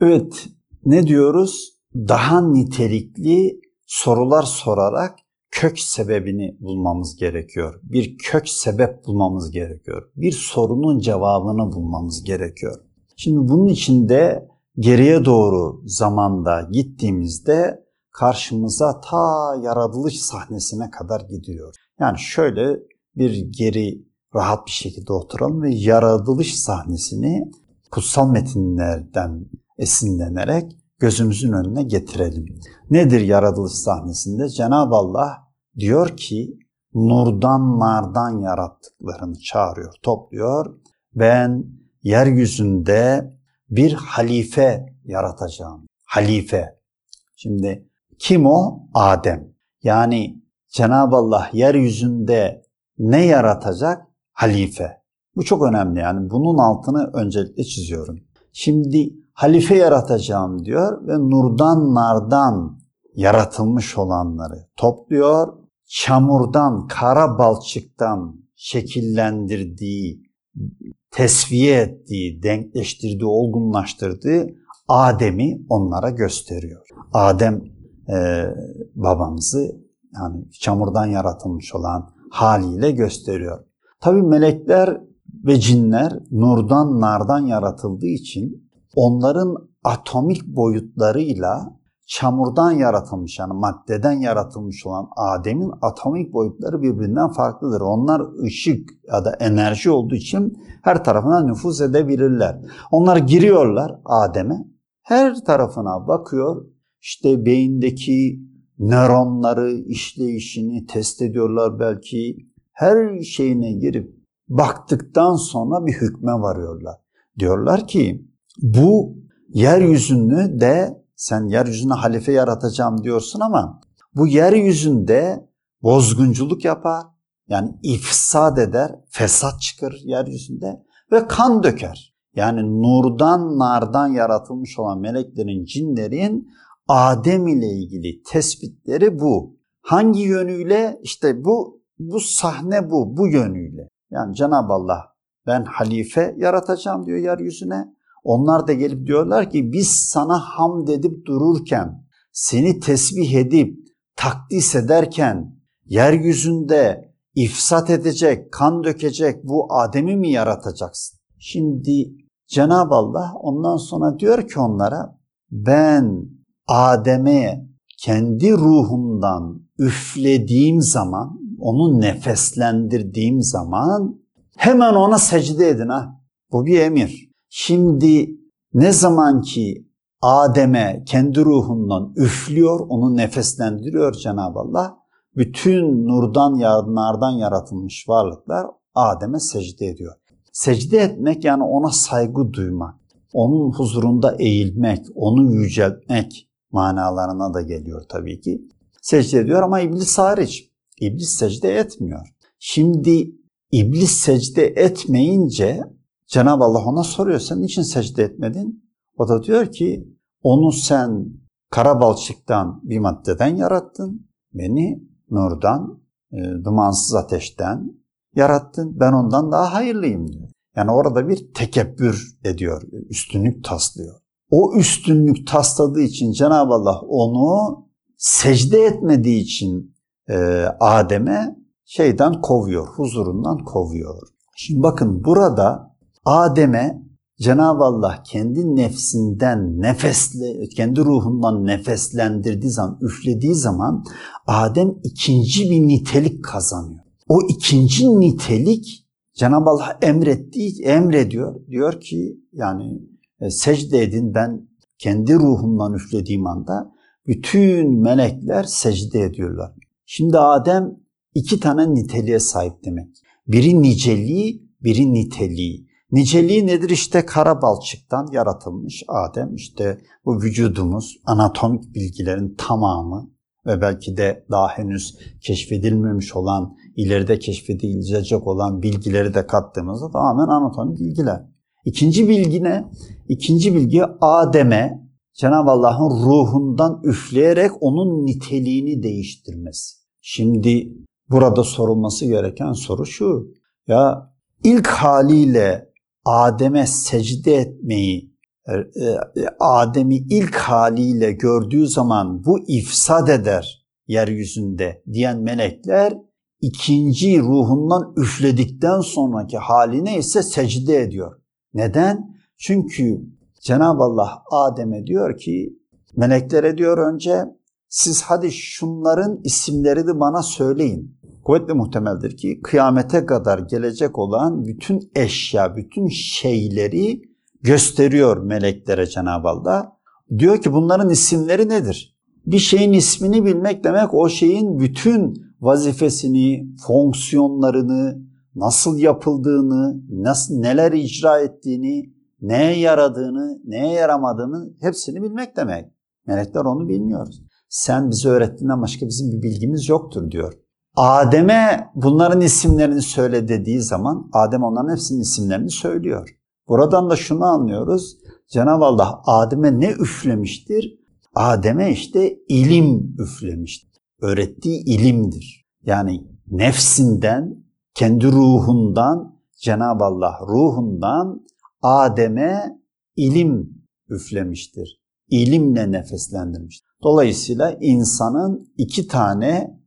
Evet, ne diyoruz? Daha nitelikli sorular sorarak kök sebebini bulmamız gerekiyor. Bir kök sebep bulmamız gerekiyor. Bir sorunun cevabını bulmamız gerekiyor. Şimdi bunun için de geriye doğru zamanda gittiğimizde karşımıza ta yaratılış sahnesine kadar gidiyor. Yani şöyle bir geri rahat bir şekilde oturalım ve yaratılış sahnesini kutsal metinlerden esinlenerek gözümüzün önüne getirelim. Nedir yaratılış sahnesinde? Cenab-ı Allah diyor ki nurdan nardan yarattıklarını çağırıyor, topluyor. Ben yeryüzünde bir halife yaratacağım. Halife. Şimdi kim o? Adem. Yani Cenab-ı Allah yeryüzünde ne yaratacak? Halife. Bu çok önemli yani bunun altını öncelikle çiziyorum. Şimdi halife yaratacağım diyor ve nurdan nardan yaratılmış olanları topluyor. Çamurdan, kara balçıktan şekillendirdiği, tesviye ettiği, denkleştirdiği, olgunlaştırdığı Adem'i onlara gösteriyor. Adem e, babamızı yani çamurdan yaratılmış olan haliyle gösteriyor. Tabi melekler ve cinler nurdan nardan yaratıldığı için onların atomik boyutlarıyla çamurdan yaratılmış yani maddeden yaratılmış olan Adem'in atomik boyutları birbirinden farklıdır. Onlar ışık ya da enerji olduğu için her tarafına nüfuz edebilirler. Onlar giriyorlar Adem'e her tarafına bakıyor. İşte beyindeki nöronları işleyişini test ediyorlar belki. Her şeyine girip baktıktan sonra bir hükme varıyorlar. Diyorlar ki bu yeryüzünü de sen yeryüzüne halife yaratacağım diyorsun ama bu yeryüzünde bozgunculuk yapar. Yani ifsad eder, fesat çıkar yeryüzünde ve kan döker. Yani nurdan nardan yaratılmış olan meleklerin, cinlerin Adem ile ilgili tespitleri bu. Hangi yönüyle? İşte bu bu sahne bu, bu yönüyle. Yani Cenab-ı Allah ben halife yaratacağım diyor yeryüzüne. Onlar da gelip diyorlar ki biz sana hamd edip dururken, seni tesbih edip takdis ederken yeryüzünde ifsat edecek, kan dökecek bu Adem'i mi yaratacaksın? Şimdi Cenab-ı Allah ondan sonra diyor ki onlara ben Adem'e kendi ruhumdan üflediğim zaman, onu nefeslendirdiğim zaman hemen ona secde edin ha. Bu bir emir. Şimdi ne zaman ki Adem'e kendi ruhundan üflüyor, onu nefeslendiriyor Cenab-ı Allah. Bütün nurdan, nardan yaratılmış varlıklar Adem'e secde ediyor. Secde etmek yani ona saygı duymak, onun huzurunda eğilmek, onu yüceltmek manalarına da geliyor tabii ki. Secde ediyor ama iblis hariç. İblis secde etmiyor. Şimdi iblis secde etmeyince Cenab-ı Allah ona soruyor sen niçin secde etmedin? O da diyor ki onu sen kara balçıktan bir maddeden yarattın. Beni nurdan, e, dumansız ateşten yarattın. Ben ondan daha hayırlıyım diyor. Yani orada bir tekebbür ediyor, üstünlük taslıyor. O üstünlük tasladığı için Cenab-ı Allah onu secde etmediği için Adem'e şeyden kovuyor, huzurundan kovuyor. Şimdi bakın burada Adem'e Cenab-ı Allah kendi nefsinden nefesle, kendi ruhundan nefeslendirdiği zaman, üflediği zaman Adem ikinci bir nitelik kazanıyor. O ikinci nitelik Cenab-ı Allah emrettiği, emrediyor. Diyor ki yani e, secde edin ben kendi ruhumdan üflediğim anda bütün melekler secde ediyorlar. Şimdi Adem iki tane niteliğe sahip demek. Biri niceliği, biri niteliği. Niceliği nedir? İşte kara balçıktan yaratılmış Adem. İşte bu vücudumuz, anatomik bilgilerin tamamı ve belki de daha henüz keşfedilmemiş olan, ileride keşfedilecek olan bilgileri de kattığımızda tamamen anatomik bilgiler. İkinci bilgi ne? İkinci bilgi Adem'e Cenab-ı Allah'ın ruhundan üfleyerek onun niteliğini değiştirmesi. Şimdi burada sorulması gereken soru şu. Ya ilk haliyle Adem'e secde etmeyi e, e, Adem'i ilk haliyle gördüğü zaman bu ifsad eder yeryüzünde diyen melekler ikinci ruhundan üfledikten sonraki haline ise secde ediyor. Neden? Çünkü Cenab-ı Allah Adem'e diyor ki meleklere diyor önce siz hadi şunların isimlerini bana söyleyin. Kuvvetli muhtemeldir ki kıyamete kadar gelecek olan bütün eşya, bütün şeyleri gösteriyor meleklere Cenab-ı Allah. Diyor ki bunların isimleri nedir? Bir şeyin ismini bilmek demek o şeyin bütün vazifesini, fonksiyonlarını, nasıl yapıldığını, nasıl neler icra ettiğini, neye yaradığını, neye yaramadığını hepsini bilmek demek. Melekler onu bilmiyoruz. Sen bize öğrettiğinden başka bizim bir bilgimiz yoktur diyor. Adem'e bunların isimlerini söyle dediği zaman Adem onların hepsinin isimlerini söylüyor. Buradan da şunu anlıyoruz. Cenab-ı Allah Adem'e ne üflemiştir? Adem'e işte ilim üflemiştir. Öğrettiği ilimdir. Yani nefsinden, kendi ruhundan, Cenab-ı Allah ruhundan Adem'e ilim üflemiştir. İlimle nefeslendirmiştir. Dolayısıyla insanın iki tane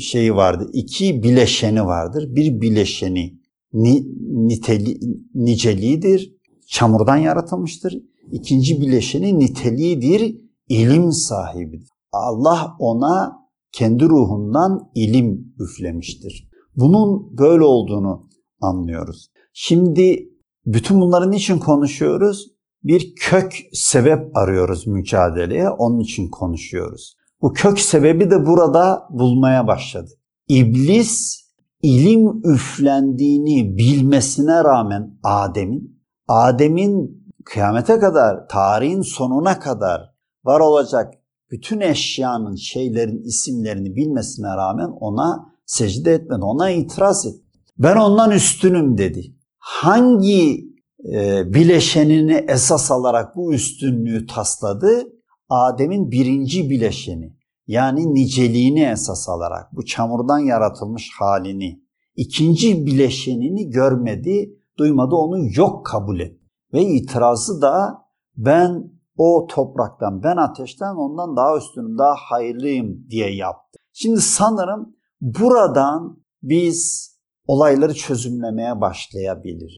şeyi vardır. iki bileşeni vardır. Bir bileşeni niteli, niceliğidir. Çamurdan yaratılmıştır. İkinci bileşeni niteliğidir. ilim sahibidir. Allah ona kendi ruhundan ilim üflemiştir. Bunun böyle olduğunu anlıyoruz. Şimdi bütün bunların için konuşuyoruz? Bir kök sebep arıyoruz mücadeleye, onun için konuşuyoruz. Bu kök sebebi de burada bulmaya başladı. İblis ilim üflendiğini bilmesine rağmen Adem'in, Adem'in kıyamete kadar, tarihin sonuna kadar var olacak bütün eşyanın, şeylerin isimlerini bilmesine rağmen ona secde etmedi, ona itiraz etti. Ben ondan üstünüm dedi. Hangi bileşenini esas alarak bu üstünlüğü tasladı? Adem'in birinci bileşeni yani niceliğini esas alarak bu çamurdan yaratılmış halini ikinci bileşenini görmedi, duymadı, onu yok kabul et. Ve itirazı da ben o topraktan, ben ateşten ondan daha üstünüm, daha hayırlıyım diye yaptı. Şimdi sanırım buradan biz olayları çözümlemeye başlayabilir.